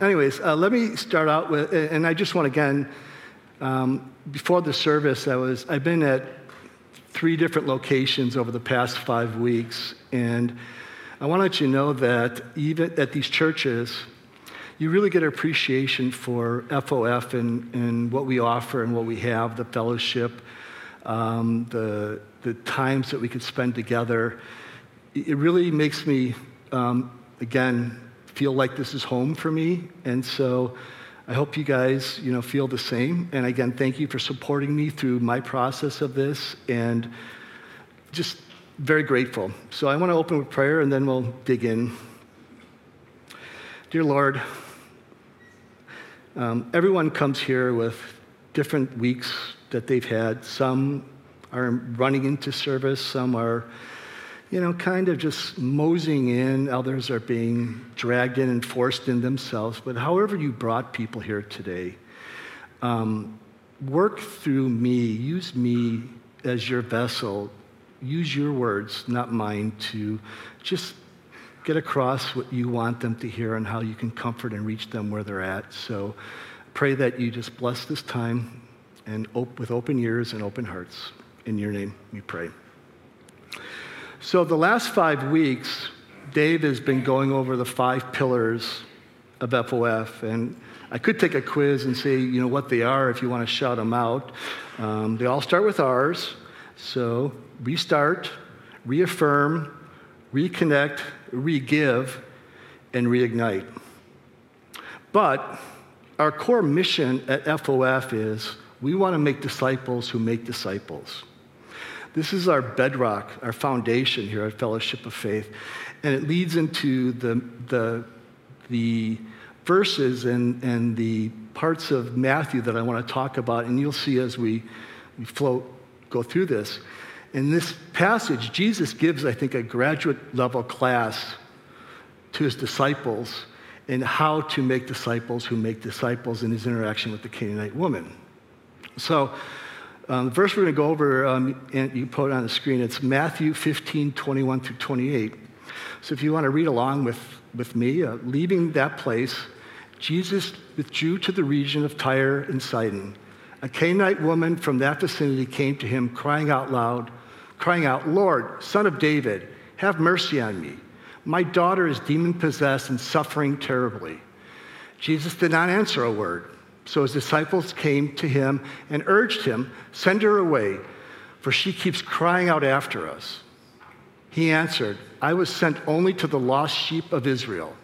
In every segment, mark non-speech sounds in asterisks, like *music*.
anyways, uh, let me start out with, and I just want again, um, before the service, I was I've been at three different locations over the past five weeks, and I want to let you know that even at these churches, you really get appreciation for FOF and, and what we offer and what we have, the fellowship, um, the, the times that we could spend together. It really makes me, um, again, feel like this is home for me. And so I hope you guys, you know, feel the same. And again, thank you for supporting me through my process of this and just very grateful. So I want to open with prayer and then we'll dig in. Dear Lord, um, everyone comes here with different weeks that they've had. Some are running into service, some are, you know, kind of just moseying in, others are being dragged in and forced in themselves. But however you brought people here today, um, work through me, use me as your vessel, use your words, not mine, to just get across what you want them to hear and how you can comfort and reach them where they're at. So pray that you just bless this time and op- with open ears and open hearts. In your name, we pray. So, the last five weeks, Dave has been going over the five pillars of FOF, and I could take a quiz and say, you know, what they are if you want to shout them out. Um, they all start with R's. So, restart, reaffirm, reconnect, re-give, and reignite. But our core mission at FOF is we want to make disciples who make disciples. This is our bedrock, our foundation here at Fellowship of Faith. And it leads into the, the, the verses and, and the parts of Matthew that I want to talk about. And you'll see as we, we flow, go through this. In this passage, Jesus gives, I think, a graduate level class to his disciples in how to make disciples who make disciples in his interaction with the Canaanite woman. So, um, the verse we're going to go over, um, and you put it on the screen, it's Matthew 15, 21 through 28. So, if you want to read along with, with me, uh, leaving that place, Jesus withdrew to the region of Tyre and Sidon. A Canaanite woman from that vicinity came to him, crying out loud, crying out, Lord, son of David, have mercy on me. My daughter is demon possessed and suffering terribly. Jesus did not answer a word. So his disciples came to him and urged him, Send her away, for she keeps crying out after us. He answered, I was sent only to the lost sheep of Israel.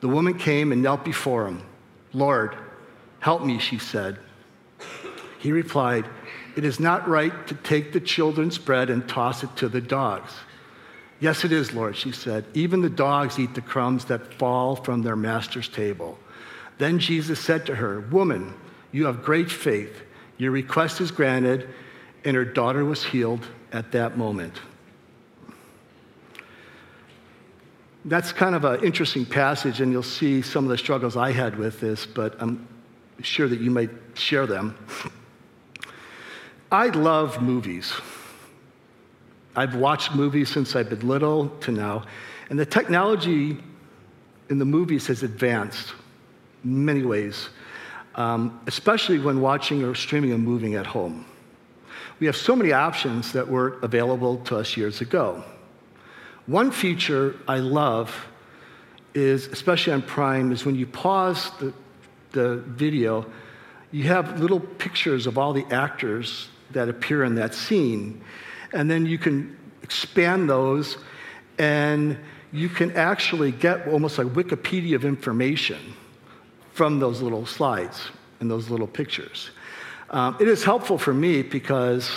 The woman came and knelt before him. Lord, help me, she said. He replied, It is not right to take the children's bread and toss it to the dogs. Yes, it is, Lord, she said. Even the dogs eat the crumbs that fall from their master's table. Then Jesus said to her, Woman, you have great faith. Your request is granted. And her daughter was healed at that moment. That's kind of an interesting passage, and you'll see some of the struggles I had with this, but I'm sure that you might share them. I love movies. I've watched movies since I've been little to now, and the technology in the movies has advanced many ways, um, especially when watching or streaming a movie at home. We have so many options that weren't available to us years ago. One feature I love is, especially on Prime, is when you pause the, the video, you have little pictures of all the actors that appear in that scene. And then you can expand those and you can actually get almost like Wikipedia of information from those little slides and those little pictures. Um, it is helpful for me because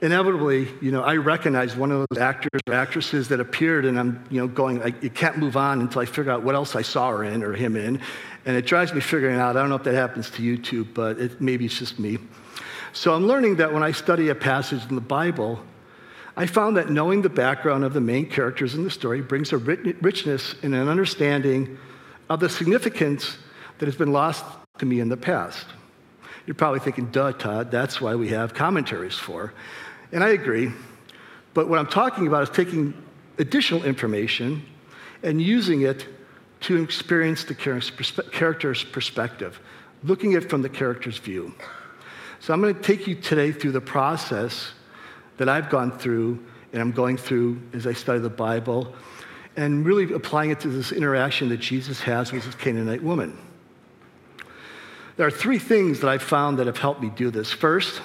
inevitably, you know, I recognize one of those actors or actresses that appeared, and I'm, you know, going, I, can't move on until I figure out what else I saw her in or him in, and it drives me figuring out. I don't know if that happens to you too, but it, maybe it's just me. So I'm learning that when I study a passage in the Bible, I found that knowing the background of the main characters in the story brings a richness and an understanding of the significance that has been lost to me in the past. You're probably thinking, duh, Todd, that's why we have commentaries for. And I agree. But what I'm talking about is taking additional information and using it to experience the character's perspective, looking at it from the character's view. So I'm going to take you today through the process that I've gone through and I'm going through as I study the Bible and really applying it to this interaction that Jesus has with this Canaanite woman. There are three things that I've found that have helped me do this. First,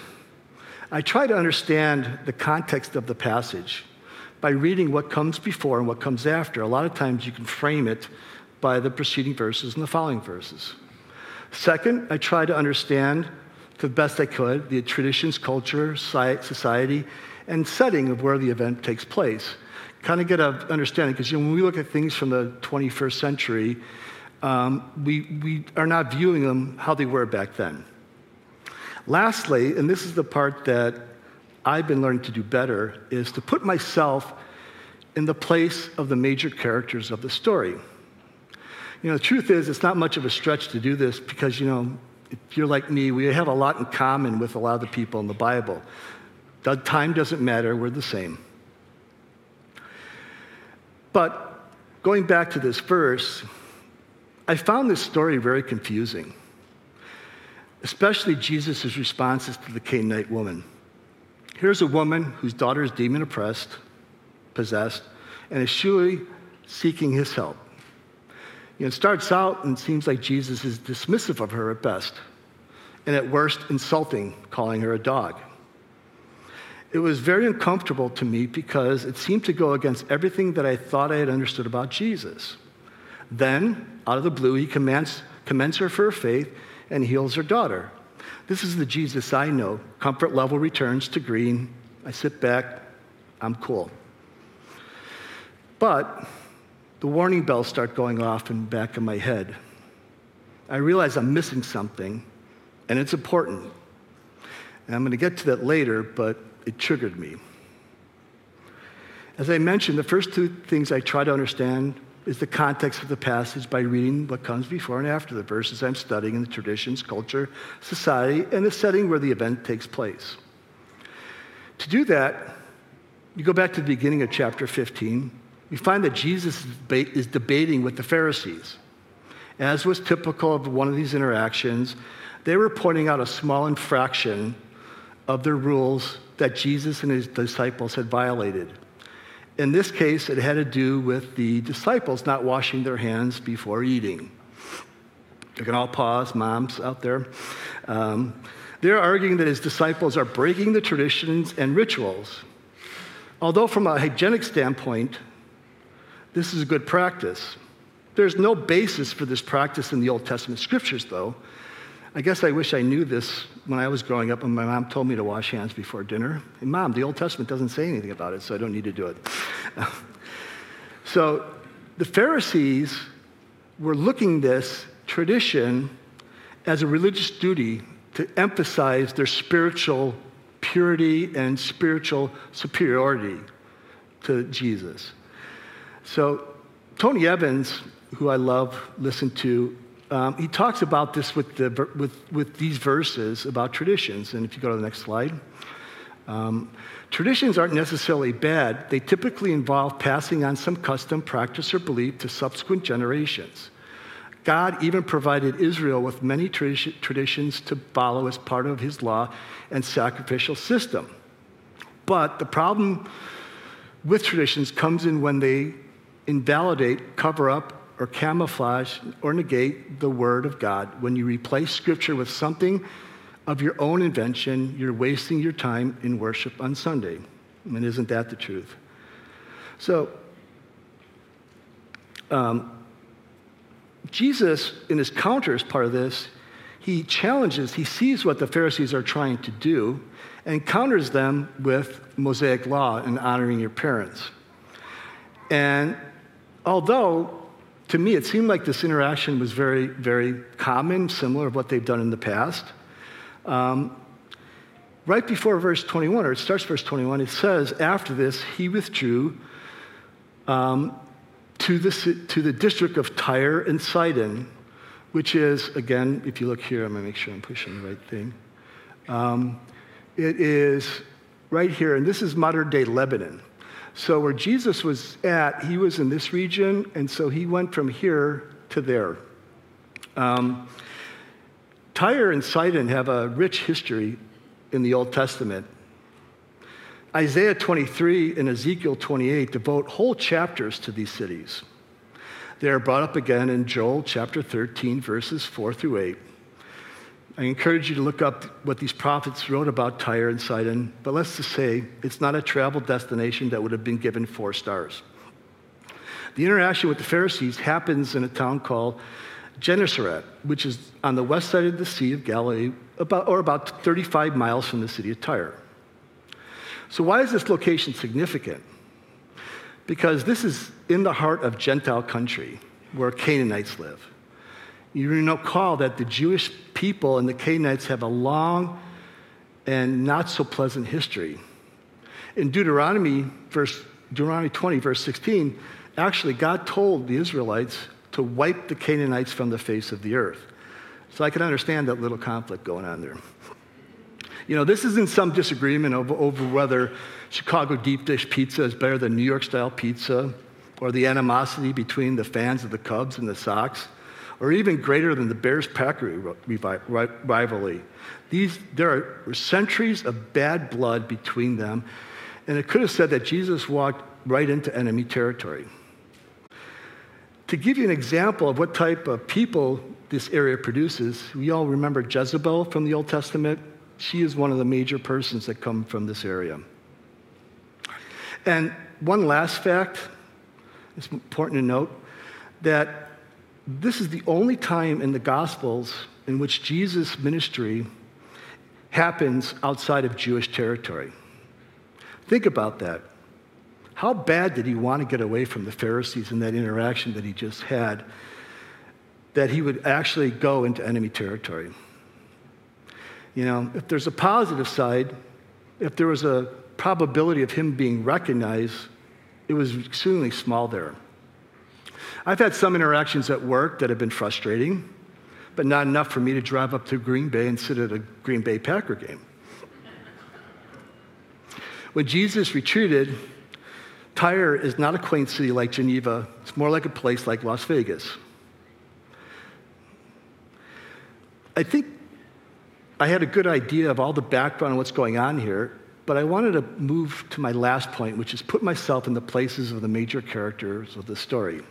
I try to understand the context of the passage by reading what comes before and what comes after. A lot of times you can frame it by the preceding verses and the following verses. Second, I try to understand to the best I could the traditions, culture, society, and setting of where the event takes place. Kind of get an understanding, because you know, when we look at things from the 21st century, um, we, we are not viewing them how they were back then. Lastly, and this is the part that I've been learning to do better, is to put myself in the place of the major characters of the story. You know, the truth is, it's not much of a stretch to do this because, you know, if you're like me, we have a lot in common with a lot of the people in the Bible. The time doesn't matter, we're the same. But going back to this verse, I found this story very confusing, especially Jesus' responses to the Canaanite woman. Here's a woman whose daughter is demon oppressed, possessed, and is surely seeking his help. You know, it starts out and seems like Jesus is dismissive of her at best, and at worst, insulting, calling her a dog. It was very uncomfortable to me because it seemed to go against everything that I thought I had understood about Jesus. Then, out of the blue, he commends, commends her for her faith and heals her daughter. This is the Jesus I know. Comfort level returns to green. I sit back, I'm cool. But the warning bells start going off in the back of my head. I realize I'm missing something, and it's important. And I'm going to get to that later, but it triggered me. As I mentioned, the first two things I try to understand is the context of the passage by reading what comes before and after the verses I'm studying in the traditions, culture, society, and the setting where the event takes place. To do that, you go back to the beginning of chapter 15, you find that Jesus is debating with the Pharisees. As was typical of one of these interactions, they were pointing out a small infraction of the rules that Jesus and his disciples had violated. In this case, it had to do with the disciples not washing their hands before eating. You can all pause, moms out there. Um, they're arguing that his disciples are breaking the traditions and rituals. Although, from a hygienic standpoint, this is a good practice. There's no basis for this practice in the Old Testament scriptures, though, I guess I wish I knew this when I was growing up and my mom told me to wash hands before dinner. And mom, the Old Testament doesn't say anything about it, so I don't need to do it. *laughs* so the Pharisees were looking this tradition as a religious duty to emphasize their spiritual purity and spiritual superiority to Jesus. So Tony Evans, who I love, listened to um, he talks about this with, the, with, with these verses about traditions. And if you go to the next slide, um, traditions aren't necessarily bad. They typically involve passing on some custom, practice, or belief to subsequent generations. God even provided Israel with many tradi- traditions to follow as part of his law and sacrificial system. But the problem with traditions comes in when they invalidate, cover up, or camouflage or negate the Word of God. When you replace Scripture with something of your own invention, you're wasting your time in worship on Sunday. And isn't that the truth? So, um, Jesus, in his counter as part of this, he challenges, he sees what the Pharisees are trying to do and counters them with Mosaic law and honoring your parents. And although to me, it seemed like this interaction was very, very common, similar to what they've done in the past. Um, right before verse 21, or it starts verse 21, it says, After this, he withdrew um, to, the, to the district of Tyre and Sidon, which is, again, if you look here, I'm going to make sure I'm pushing the right thing. Um, it is right here, and this is modern day Lebanon. So, where Jesus was at, he was in this region, and so he went from here to there. Um, Tyre and Sidon have a rich history in the Old Testament. Isaiah 23 and Ezekiel 28 devote whole chapters to these cities. They are brought up again in Joel chapter 13, verses 4 through 8. I encourage you to look up what these prophets wrote about Tyre and Sidon, but let's just say it's not a travel destination that would have been given four stars. The interaction with the Pharisees happens in a town called Gennesaret, which is on the west side of the Sea of Galilee, about, or about 35 miles from the city of Tyre. So, why is this location significant? Because this is in the heart of Gentile country where Canaanites live. You recall that the Jewish people and the Canaanites have a long and not so pleasant history. In Deuteronomy, verse, Deuteronomy 20, verse 16, actually, God told the Israelites to wipe the Canaanites from the face of the earth. So I can understand that little conflict going on there. You know, this isn't some disagreement over, over whether Chicago deep dish pizza is better than New York style pizza, or the animosity between the fans of the Cubs and the Sox or even greater than the Bears Packer rivalry. These, there are centuries of bad blood between them, and it could have said that Jesus walked right into enemy territory. To give you an example of what type of people this area produces, we all remember Jezebel from the Old Testament. She is one of the major persons that come from this area. And one last fact, it's important to note that this is the only time in the Gospels in which Jesus' ministry happens outside of Jewish territory. Think about that. How bad did he want to get away from the Pharisees in that interaction that he just had that he would actually go into enemy territory? You know, if there's a positive side, if there was a probability of him being recognized, it was extremely small there. I've had some interactions at work that have been frustrating, but not enough for me to drive up to Green Bay and sit at a Green Bay Packer game. When Jesus retreated, Tyre is not a quaint city like Geneva, it's more like a place like Las Vegas. I think I had a good idea of all the background and what's going on here, but I wanted to move to my last point, which is put myself in the places of the major characters of the story.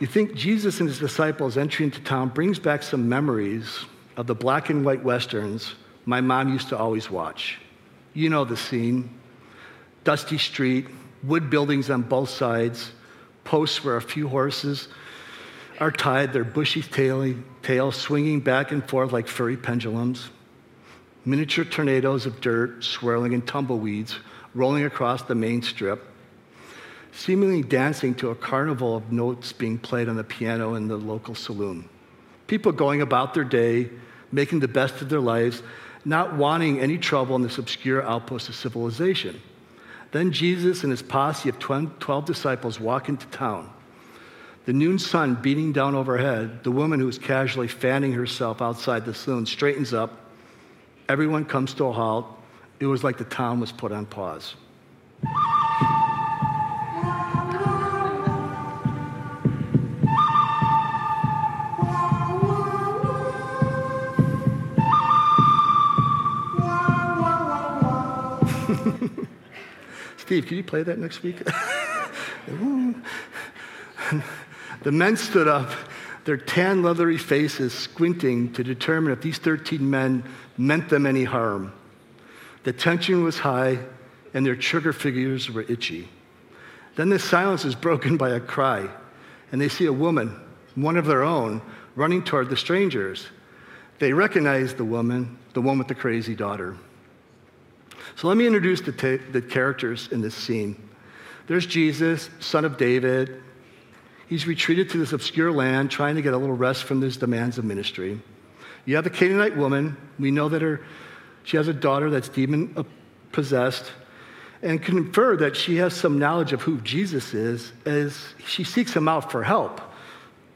You think Jesus and his disciples entering into town brings back some memories of the black and white westerns my mom used to always watch. You know the scene. Dusty street, wood buildings on both sides, posts where a few horses are tied, their bushy tails swinging back and forth like furry pendulums, miniature tornadoes of dirt swirling in tumbleweeds rolling across the main strip seemingly dancing to a carnival of notes being played on the piano in the local saloon. People going about their day, making the best of their lives, not wanting any trouble in this obscure outpost of civilization. Then Jesus and his posse of 12 disciples walk into town. The noon sun beating down overhead, the woman who is casually fanning herself outside the saloon straightens up. Everyone comes to a halt. It was like the town was put on pause. Steve, can you play that next week? *laughs* the men stood up, their tan, leathery faces squinting to determine if these 13 men meant them any harm. The tension was high, and their trigger fingers were itchy. Then the silence is broken by a cry, and they see a woman, one of their own, running toward the strangers. They recognize the woman, the one with the crazy daughter. So let me introduce the, ta- the characters in this scene. There's Jesus, son of David. He's retreated to this obscure land, trying to get a little rest from his demands of ministry. You have the Canaanite woman. We know that her, she has a daughter that's demon possessed, and can infer that she has some knowledge of who Jesus is as she seeks him out for help.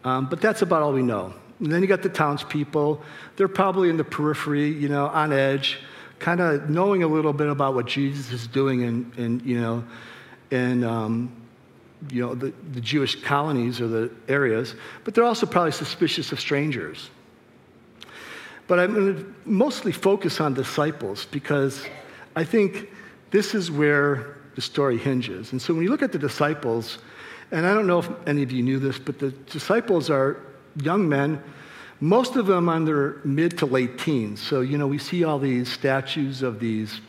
Um, but that's about all we know. And then you got the townspeople. They're probably in the periphery, you know, on edge kind of knowing a little bit about what Jesus is doing in, in you know, in, um, you know, the, the Jewish colonies or the areas, but they're also probably suspicious of strangers. But I'm going to mostly focus on disciples because I think this is where the story hinges. And so when you look at the disciples, and I don't know if any of you knew this, but the disciples are young men, most of them under mid to late teens. So, you know, we see all these statues of these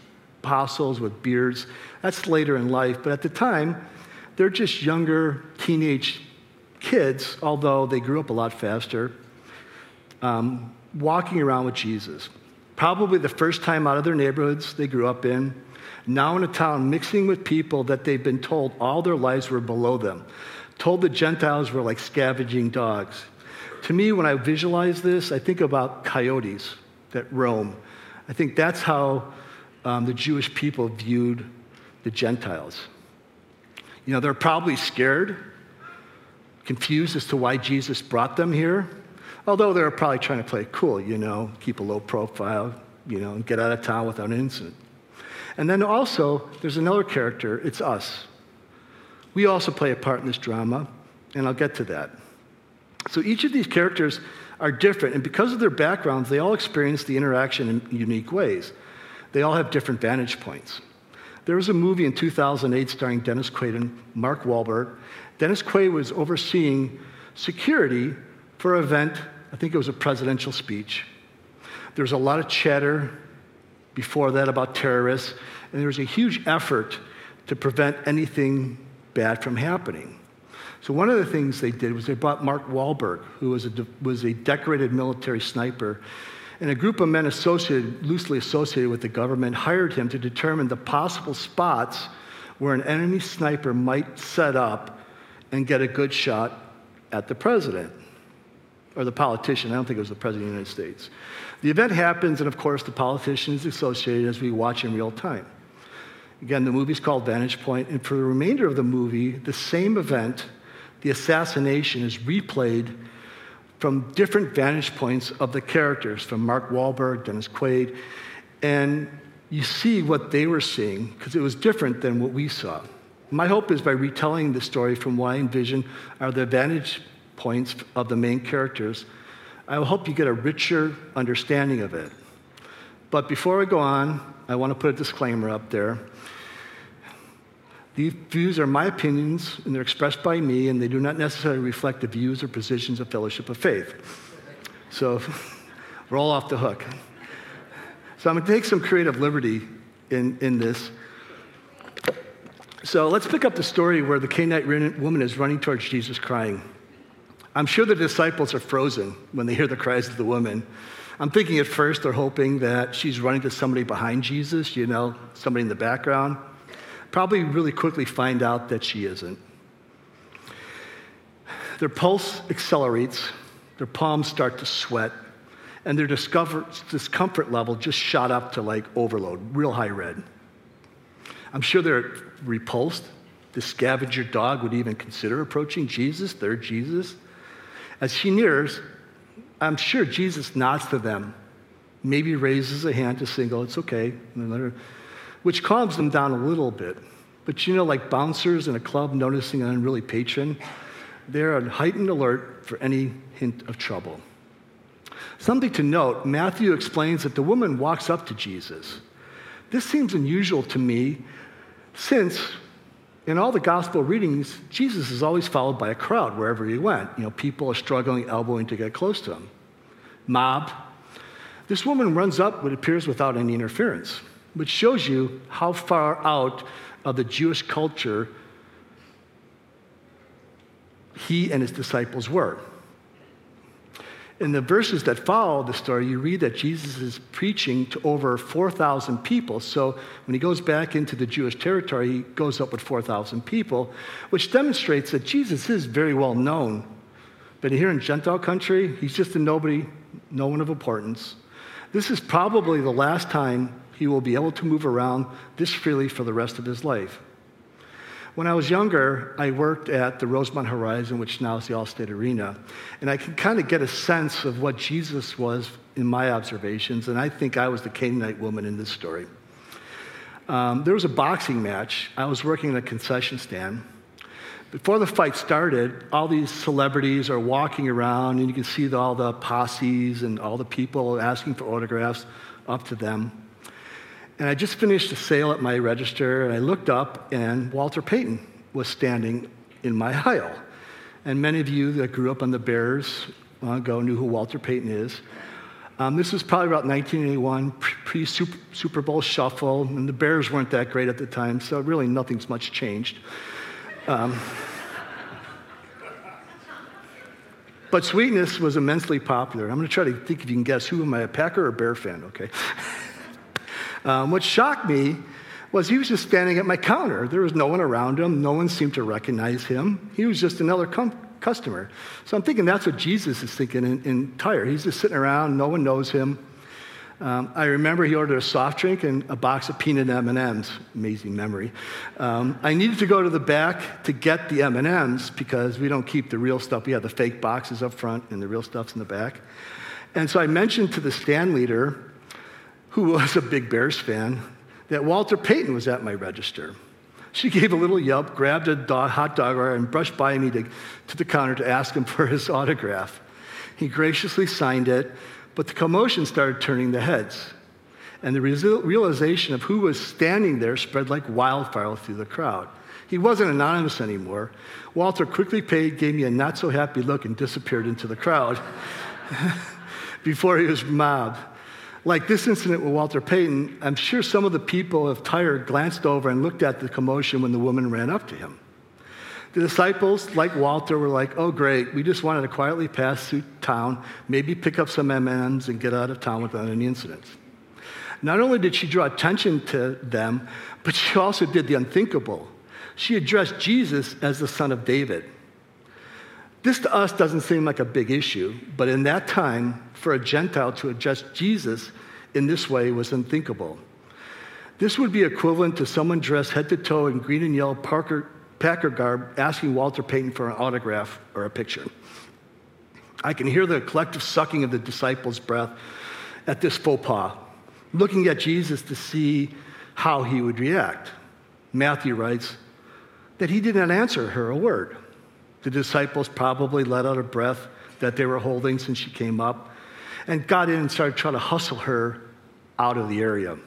apostles with beards. That's later in life. But at the time, they're just younger teenage kids, although they grew up a lot faster, um, walking around with Jesus. Probably the first time out of their neighborhoods they grew up in. Now in a town mixing with people that they've been told all their lives were below them, told the Gentiles were like scavenging dogs. To me, when I visualize this, I think about coyotes that roam. I think that's how um, the Jewish people viewed the Gentiles. You know, they're probably scared, confused as to why Jesus brought them here, although they're probably trying to play cool, you know, keep a low profile, you know, and get out of town without an incident. And then also, there's another character, it's us. We also play a part in this drama, and I'll get to that. So each of these characters are different, and because of their backgrounds, they all experience the interaction in unique ways. They all have different vantage points. There was a movie in 2008 starring Dennis Quaid and Mark Wahlberg. Dennis Quaid was overseeing security for an event, I think it was a presidential speech. There was a lot of chatter before that about terrorists, and there was a huge effort to prevent anything bad from happening. So, one of the things they did was they brought Mark Wahlberg, who was a, was a decorated military sniper, and a group of men associated, loosely associated with the government hired him to determine the possible spots where an enemy sniper might set up and get a good shot at the president or the politician. I don't think it was the president of the United States. The event happens, and of course, the politician is associated as we watch in real time. Again, the movie's called Vantage Point, and for the remainder of the movie, the same event, the assassination, is replayed from different vantage points of the characters, from Mark Wahlberg, Dennis Quaid, and you see what they were seeing because it was different than what we saw. My hope is by retelling the story from what I envision are the vantage points of the main characters, I will hope you get a richer understanding of it. But before I go on, I want to put a disclaimer up there. These views are my opinions, and they're expressed by me, and they do not necessarily reflect the views or positions of Fellowship of Faith. So *laughs* we're all off the hook. So I'm going to take some creative liberty in, in this. So let's pick up the story where the Canaanite woman is running towards Jesus crying. I'm sure the disciples are frozen when they hear the cries of the woman. I'm thinking at first they're hoping that she's running to somebody behind Jesus, you know, somebody in the background probably really quickly find out that she isn't. Their pulse accelerates, their palms start to sweat, and their discomfort level just shot up to like overload, real high red. I'm sure they're repulsed. The scavenger dog would even consider approaching Jesus, their Jesus. As she nears, I'm sure Jesus nods to them, maybe raises a hand to signal, it's okay, which calms them down a little bit. But you know, like bouncers in a club noticing an unruly patron, they're on heightened alert for any hint of trouble. Something to note Matthew explains that the woman walks up to Jesus. This seems unusual to me since in all the gospel readings, Jesus is always followed by a crowd wherever he went. You know, people are struggling, elbowing to get close to him. Mob. This woman runs up what appears without any interference which shows you how far out of the Jewish culture he and his disciples were. In the verses that follow the story, you read that Jesus is preaching to over 4,000 people. So when he goes back into the Jewish territory, he goes up with 4,000 people, which demonstrates that Jesus is very well known. But here in Gentile country, he's just a nobody, no one of importance. This is probably the last time he will be able to move around this freely for the rest of his life. When I was younger, I worked at the Rosemont Horizon, which now is the Allstate Arena, and I could kind of get a sense of what Jesus was in my observations, and I think I was the Canaanite woman in this story. Um, there was a boxing match. I was working in a concession stand. Before the fight started, all these celebrities are walking around, and you can see all the posses and all the people asking for autographs up to them. And I just finished a sale at my register, and I looked up, and Walter Payton was standing in my aisle. And many of you that grew up on the Bears long ago knew who Walter Payton is. Um, this was probably about 1981, pre Super Bowl shuffle, and the Bears weren't that great at the time, so really nothing's much changed. Um, but Sweetness was immensely popular. I'm going to try to think if you can guess who am I, a Packer or Bear fan, okay? *laughs* Um, what shocked me was he was just standing at my counter. There was no one around him. No one seemed to recognize him. He was just another com- customer. So I'm thinking that's what Jesus is thinking in, in Tyre. He's just sitting around. No one knows him. Um, I remember he ordered a soft drink and a box of peanut M&Ms. Amazing memory. Um, I needed to go to the back to get the M&Ms because we don't keep the real stuff. We have the fake boxes up front and the real stuff's in the back. And so I mentioned to the stand leader, who was a big Bears fan, that Walter Payton was at my register. She gave a little yelp, grabbed a dog, hot dog, and brushed by me to, to the counter to ask him *laughs* for his autograph. He graciously signed it, but the commotion started turning the heads. And the realization of who was standing there spread like wildfire through the crowd. He wasn't anonymous anymore. Walter quickly paid, gave me a not so happy look, and disappeared into the crowd *laughs* before he was mobbed. Like this incident with Walter Payton, I'm sure some of the people of Tyre glanced over and looked at the commotion when the woman ran up to him. The disciples, like Walter, were like, "Oh, great! We just wanted to quietly pass through town, maybe pick up some M&Ms and get out of town without any incidents." Not only did she draw attention to them, but she also did the unthinkable. She addressed Jesus as the son of David. This to us doesn't seem like a big issue, but in that time, for a Gentile to address Jesus in this way was unthinkable. This would be equivalent to someone dressed head to toe in green and yellow Parker, Packer garb asking Walter Payton for an autograph or a picture. I can hear the collective sucking of the disciples' breath at this faux pas, looking at Jesus to see how he would react. Matthew writes that he did not answer her a word. The disciples probably let out a breath that they were holding since she came up and got in and started trying to hustle her out of the area.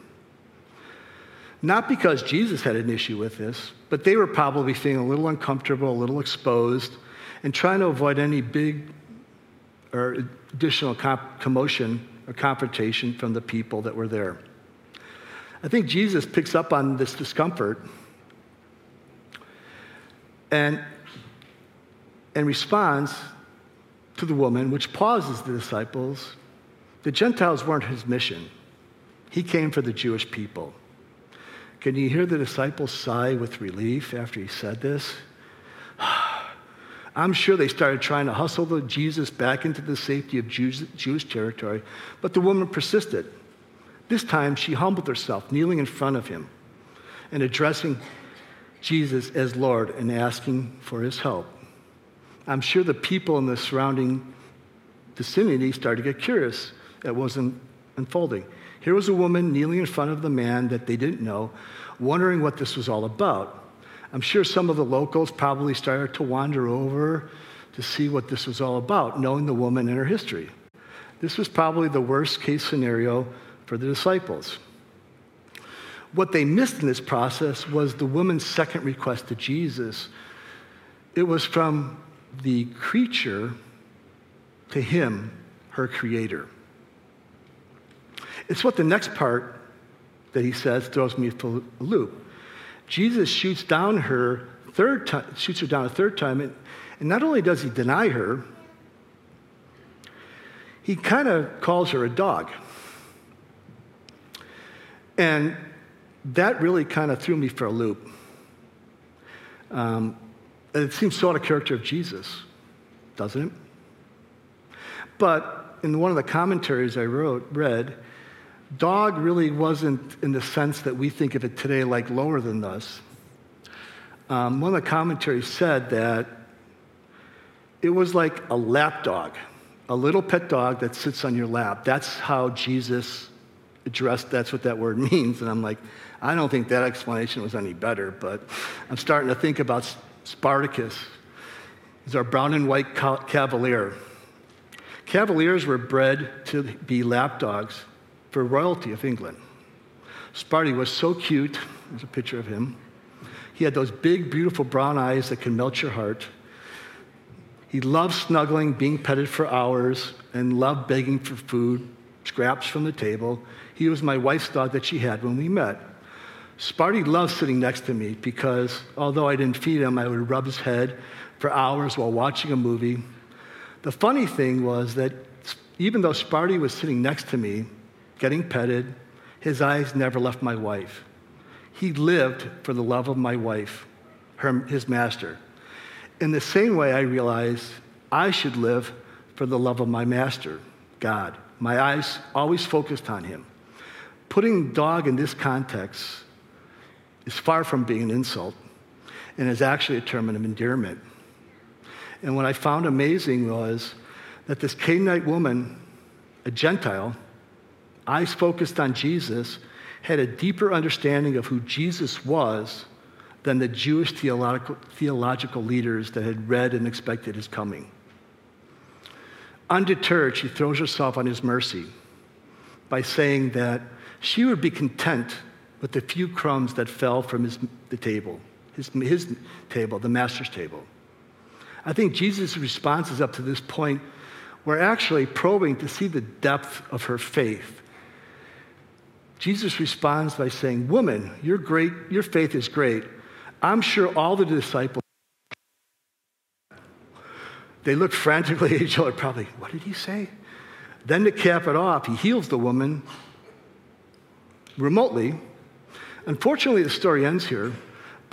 Not because Jesus had an issue with this, but they were probably feeling a little uncomfortable, a little exposed, and trying to avoid any big or additional commotion or confrontation from the people that were there. I think Jesus picks up on this discomfort and and responds to the woman, which pauses the disciples. The Gentiles weren't his mission, he came for the Jewish people. Can you hear the disciples sigh with relief after he said this? *sighs* I'm sure they started trying to hustle Jesus back into the safety of Jews, Jewish territory, but the woman persisted. This time, she humbled herself, kneeling in front of him and addressing Jesus as Lord and asking for his help. I'm sure the people in the surrounding vicinity started to get curious at what was unfolding. Here was a woman kneeling in front of the man that they didn't know, wondering what this was all about. I'm sure some of the locals probably started to wander over to see what this was all about, knowing the woman and her history. This was probably the worst case scenario for the disciples. What they missed in this process was the woman's second request to Jesus. It was from the creature to him, her creator. It's what the next part that he says throws me for a loop. Jesus shoots down her third time, shoots her down a third time, and, and not only does he deny her, he kind of calls her a dog. And that really kind of threw me for a loop. Um, it seems so out of character of Jesus, doesn't it? But in one of the commentaries I wrote, read, dog really wasn't in the sense that we think of it today like lower than us. um, one of the commentaries said that it was like a lap dog, a little pet dog that sits on your lap. That's how Jesus addressed, that's what that word *laughs* means. And I'm like, I don't think that explanation was any better, but I'm starting to think about Spartacus. is our brown and white cavalier. Cavaliers were bred to be lapdogs for royalty of England. Sparty was so cute. There's a picture of him. He had those big, beautiful brown eyes that can melt your heart. He loved snuggling, being petted for hours, and loved begging for food, scraps from the table. He was my wife's dog that she had when we met. Sparty loved sitting next to me because although I didn't feed him, I would rub his head for hours while watching a movie. The funny thing was that even though Sparty was sitting next to me, getting petted, his eyes never left my wife. He lived for the love of my wife, her, his master. In the same way, I realized I should live for the love of my master, God. My eyes always focused on him. Putting dog in this context is far from being an insult and is actually a term of endearment. And what I found amazing was that this Canaanite woman, a Gentile, eyes focused on Jesus, had a deeper understanding of who Jesus was than the Jewish theological, theological leaders that had read and expected his coming. Undeterred, she throws herself on his mercy by saying that she would be content with the few crumbs that fell from his, the table, his, his table, the master's table. I think Jesus' responses up to this point were actually probing to see the depth of her faith Jesus responds by saying, Woman, you're great, your faith is great. I'm sure all the disciples, they look frantically at each other, probably, what did he say? Then to cap it off, he heals the woman remotely. Unfortunately, the story ends here.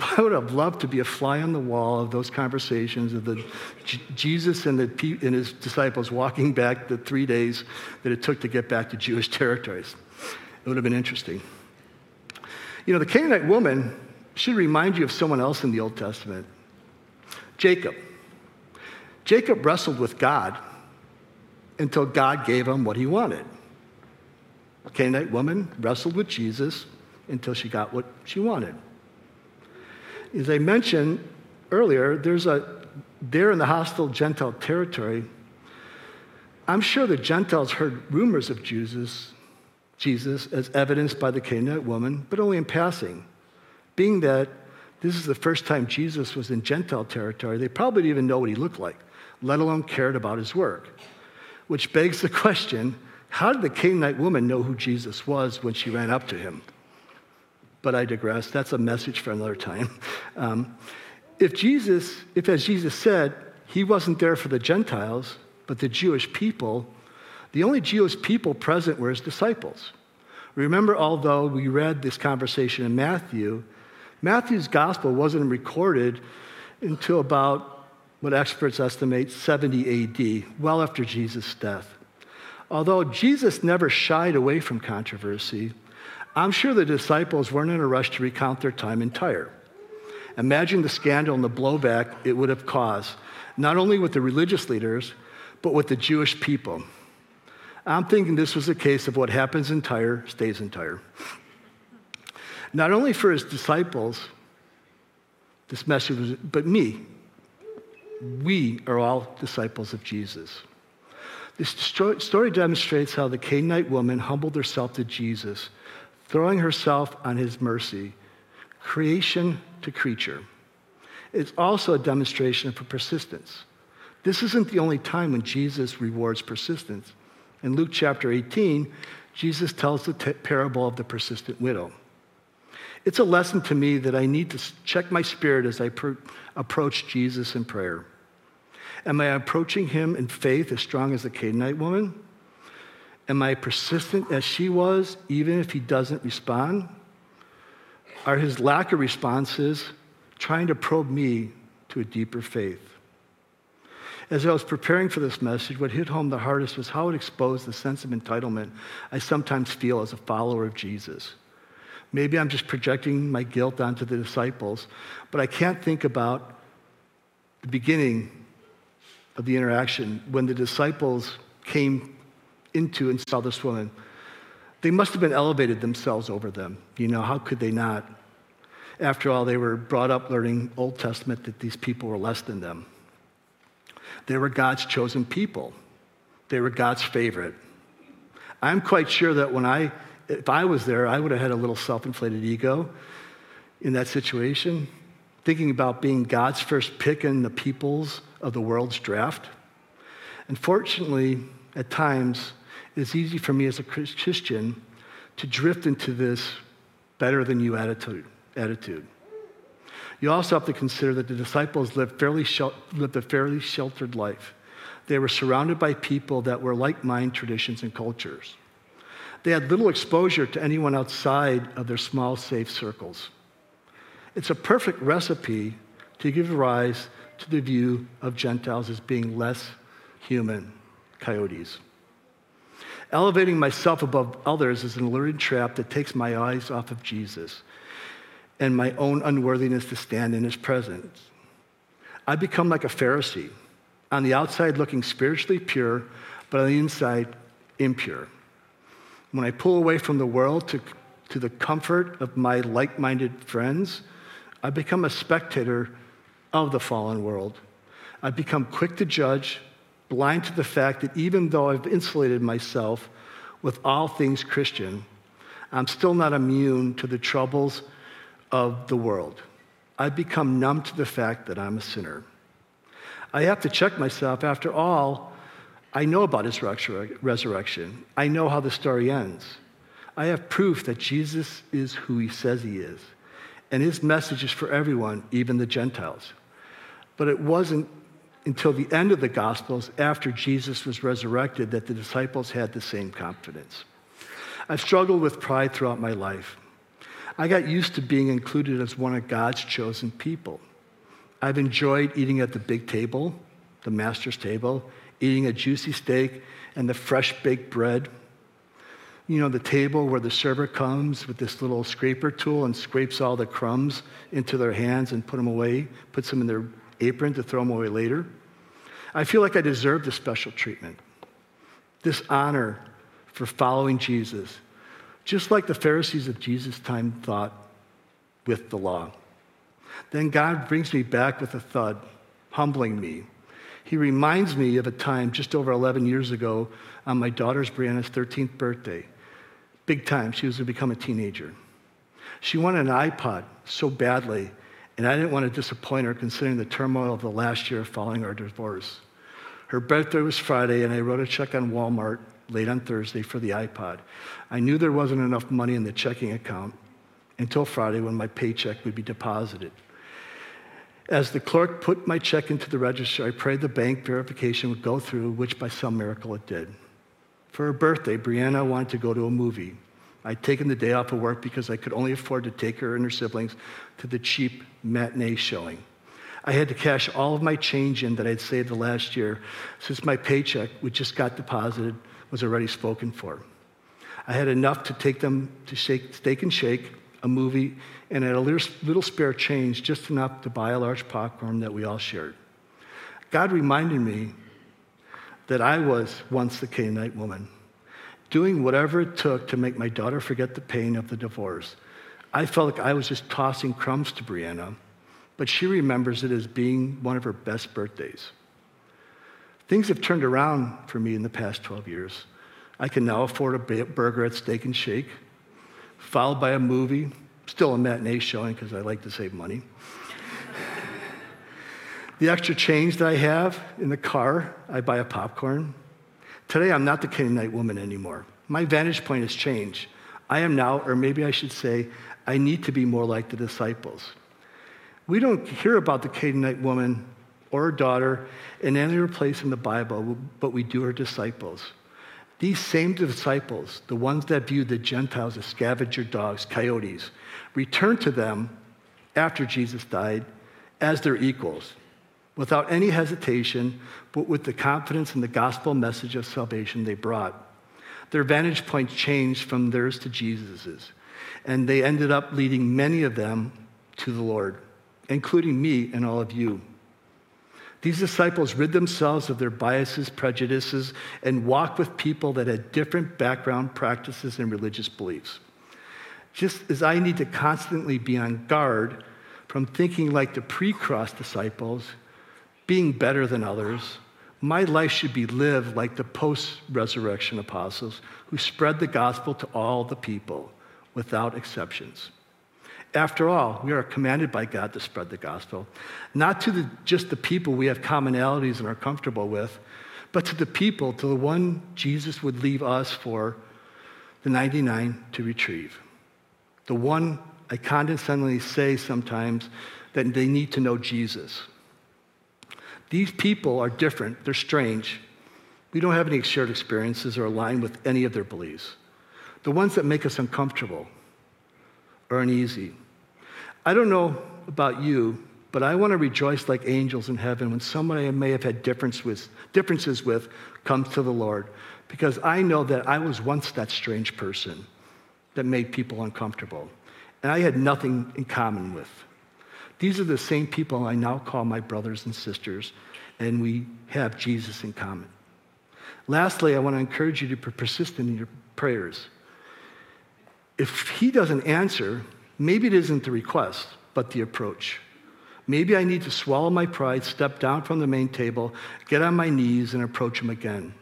*laughs* I would have loved to be a fly on the wall of those conversations of the J- Jesus and, the, and his disciples walking back the three days that it took to get back to Jewish *laughs* territories. It would have been interesting. You know, the Canaanite woman should remind you of someone else in the Old Testament Jacob. Jacob wrestled with God until God gave him what he wanted. The Canaanite woman wrestled with Jesus until she got what she wanted. As I mentioned earlier, there's a there in the hostile Gentile territory. I'm sure the Gentiles heard rumors of Jesus Jesus as evidenced by the Canaanite woman, but only in passing. Being that this is the first time Jesus was in Gentile territory, they probably didn't even know what he looked like, let alone cared about his work. Which begs the question how did the Canaanite woman know who Jesus was when she ran up to him? But I digress. That's a message for another time. Um, if Jesus, if as Jesus said, he wasn't there for the Gentiles, but the Jewish people, the only Jewish people present were his disciples. Remember, although we read this conversation in Matthew, Matthew's gospel wasn't recorded until about what experts estimate 70 AD, well after Jesus' death. Although Jesus never shied away from controversy, I'm sure the disciples weren't in a rush to recount their time in Tyre. Imagine the scandal and the blowback it would have caused, not only with the religious leaders, but with the Jewish people. I'm thinking this was a case of what happens in Tyre stays in Tyre. Not only for his disciples, this message was, but me. We are all disciples of Jesus. This story demonstrates how the Canaanite woman humbled herself to Jesus, throwing herself on his mercy, creation to creature. It's also a demonstration of persistence. This isn't the only time when Jesus rewards persistence. In Luke chapter 18, Jesus tells the t- parable of the persistent widow. It's a lesson to me that I need to check my spirit as I pr- approach Jesus in prayer. Am I approaching him in faith as strong as the Canaanite woman? Am I persistent as she was, even if he doesn't respond? Are his lack of responses trying to probe me to a deeper faith? As I was preparing for this message, what hit home the hardest was how it exposed the sense of entitlement I sometimes feel as a follower of Jesus. Maybe I'm just projecting my guilt onto the disciples, but I can't think about the beginning of the interaction when the disciples came into and saw this woman. They must have been elevated themselves over them. You know, how could they not? After all, they were brought up learning Old Testament that these people were less than them. They were God's chosen people. They were God's favorite. I'm quite sure that when I, if I was there, I would have had a little self inflated ego in that situation, thinking about being God's first pick in the peoples of the world's draft. Unfortunately, at times, it's easy for me as a Christian to drift into this better than you attitude. attitude. You also have to consider that the disciples lived, fairly shel- lived a fairly sheltered life. They were surrounded by people that were like mind traditions and cultures. They had little exposure to anyone outside of their small, safe circles. It's a perfect recipe to give rise to the view of Gentiles as being less human, coyotes. Elevating myself above others is an alluring trap that takes my eyes off of Jesus and my own unworthiness to stand in his presence. I become like a Pharisee, on the outside looking spiritually pure, but on the inside impure. When I pull away from the world to, to the comfort of my like minded friends, I become a spectator of the fallen world. I become quick to judge, blind to the fact that even though I've insulated myself with all things Christian, I'm still not immune to the troubles of the world. I've become numb to the fact that I'm a sinner. I have to check myself. After all, I know about his resurrection. I know how the story ends. I have proof that Jesus is who he says he is, and his message is for everyone, even the Gentiles. But it wasn't until the end of the Gospels, after Jesus was resurrected, that the disciples had the same confidence. I've struggled with pride throughout my life. I got used to being included as one of God's chosen people. I've enjoyed eating at the big table, the master's table, eating a juicy steak and the fresh baked bread. You know, the table where the server comes with this little scraper tool and scrapes all the crumbs into their hands and put them away, puts them in their apron to throw them away later. I feel like I deserve this special treatment, this honor for following Jesus, just like the Pharisees of Jesus' time thought with the law. Then God brings me back with a thud, humbling me. He reminds me of a time just over 11 years ago on my daughter's Brianna's 13th birthday. Big time, she was to become a teenager. She wanted an iPod so badly and I didn't want to disappoint her considering the turmoil of the last year following our divorce. Her birthday was Friday, and I wrote a check on Walmart late on Thursday for the iPod. I knew there wasn't enough money in the checking account until Friday when my paycheck would be deposited. As the clerk put my check into the register, I prayed the bank verification would go through, which by some miracle it did. For her birthday, Brianna wanted to go to a movie. I'd taken the day off of work because I could only afford to take her and her siblings to the cheap matinee showing. I had to cash all of my change in that I'd saved the last year since my paycheck, which just got deposited, was already spoken for. I had enough to take them to shake, Steak and Shake, a movie, and had a little, little spare change, just enough to buy a large popcorn that we all shared. God reminded me that I was once the Canaanite woman doing whatever it took to make my daughter forget the pain of the divorce. I felt like I was just tossing crumbs to Brianna, but she remembers it as being one of her best birthdays. Things have turned around for me in the past 12 years. I can now afford a burger at Steak and Shake, followed by a movie, still a matinee showing because I like to save money. *laughs* the extra change that I have in the car, I buy a popcorn. Today, I'm not the Canaanite woman anymore. My vantage point has changed. I am now, or maybe I should say, I need to be more like the disciples. We don't hear about the Canaanite woman or her daughter in any other place in the Bible, but we do her disciples. These same disciples, the ones that viewed the Gentiles as scavenger dogs, coyotes, returned to them after Jesus died as their equals without any hesitation, but with the confidence in the gospel message of salvation they brought. Their vantage point changed from theirs to Jesus's. And they ended up leading many of them to the Lord, including me and all of you. These disciples rid themselves of their biases, prejudices, and walked with people that had different background, practices, and religious beliefs. Just as I need to constantly be on guard from thinking like the pre cross disciples, being better than others, my life should be lived like the post resurrection apostles who spread the gospel to all the people without exceptions. After all, we are commanded by God to spread the gospel, not to the, just the people we have commonalities and are comfortable with, but to the people, to the one Jesus would leave us for the 99 to retrieve. The one I condescendingly say sometimes that they need to know Jesus. These people are different, they're strange. We don't have any shared experiences or align with any of their beliefs. The ones that make us uncomfortable or uneasy. I don't know about you, but I want to rejoice like angels in heaven when somebody I may have had difference with, differences with comes to the Lord, because I know that I was once that strange person that made people uncomfortable, and I had nothing in common with. These are the same people I now call my brothers and sisters, and we have Jesus in common. Lastly, I want to encourage you to be persistent in your prayers. If He doesn't answer, maybe it isn't the request, but the approach. Maybe I need to swallow my pride, step down from the main table, get on my knees, and approach Him again.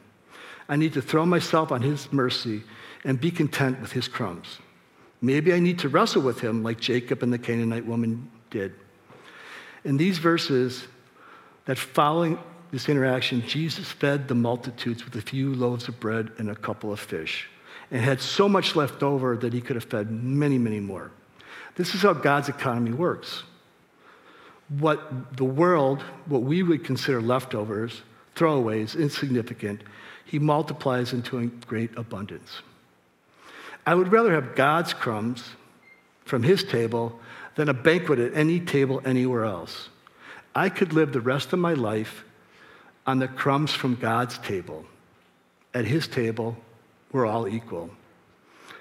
I need to throw myself on His mercy and be content with His crumbs. Maybe I need to wrestle with Him like Jacob and the Canaanite woman did. In these verses that following this interaction, Jesus fed the multitudes with a few loaves of bread and a couple of fish and had so much left over that he could have fed many, many more. This is how God's economy works. What the world, what we would consider leftovers, throwaways, insignificant, he multiplies into a great abundance. I would rather have God's crumbs from his table than a banquet at any table anywhere else. I could live the rest of my life on the crumbs from God's table. At his table, we're all equal.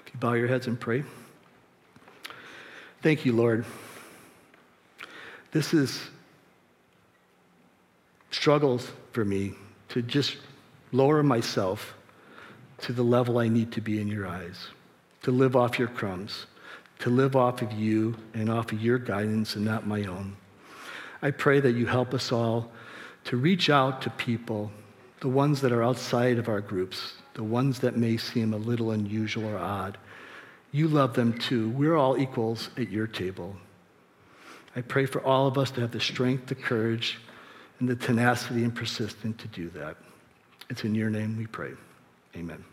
If you bow your heads and pray. Thank you, Lord. This is struggles for me to just lower myself to the level I need to be in your eyes, to live off your crumbs to live off of you and off of your guidance and not my own. I pray that you help us all to reach out to people, the ones that are outside of our groups, the ones that may seem a little unusual or odd. You love them too. We're all equals at your table. I pray for all of us to have the strength, the courage, and the tenacity and persistence to do that. It's in your name we pray. Amen.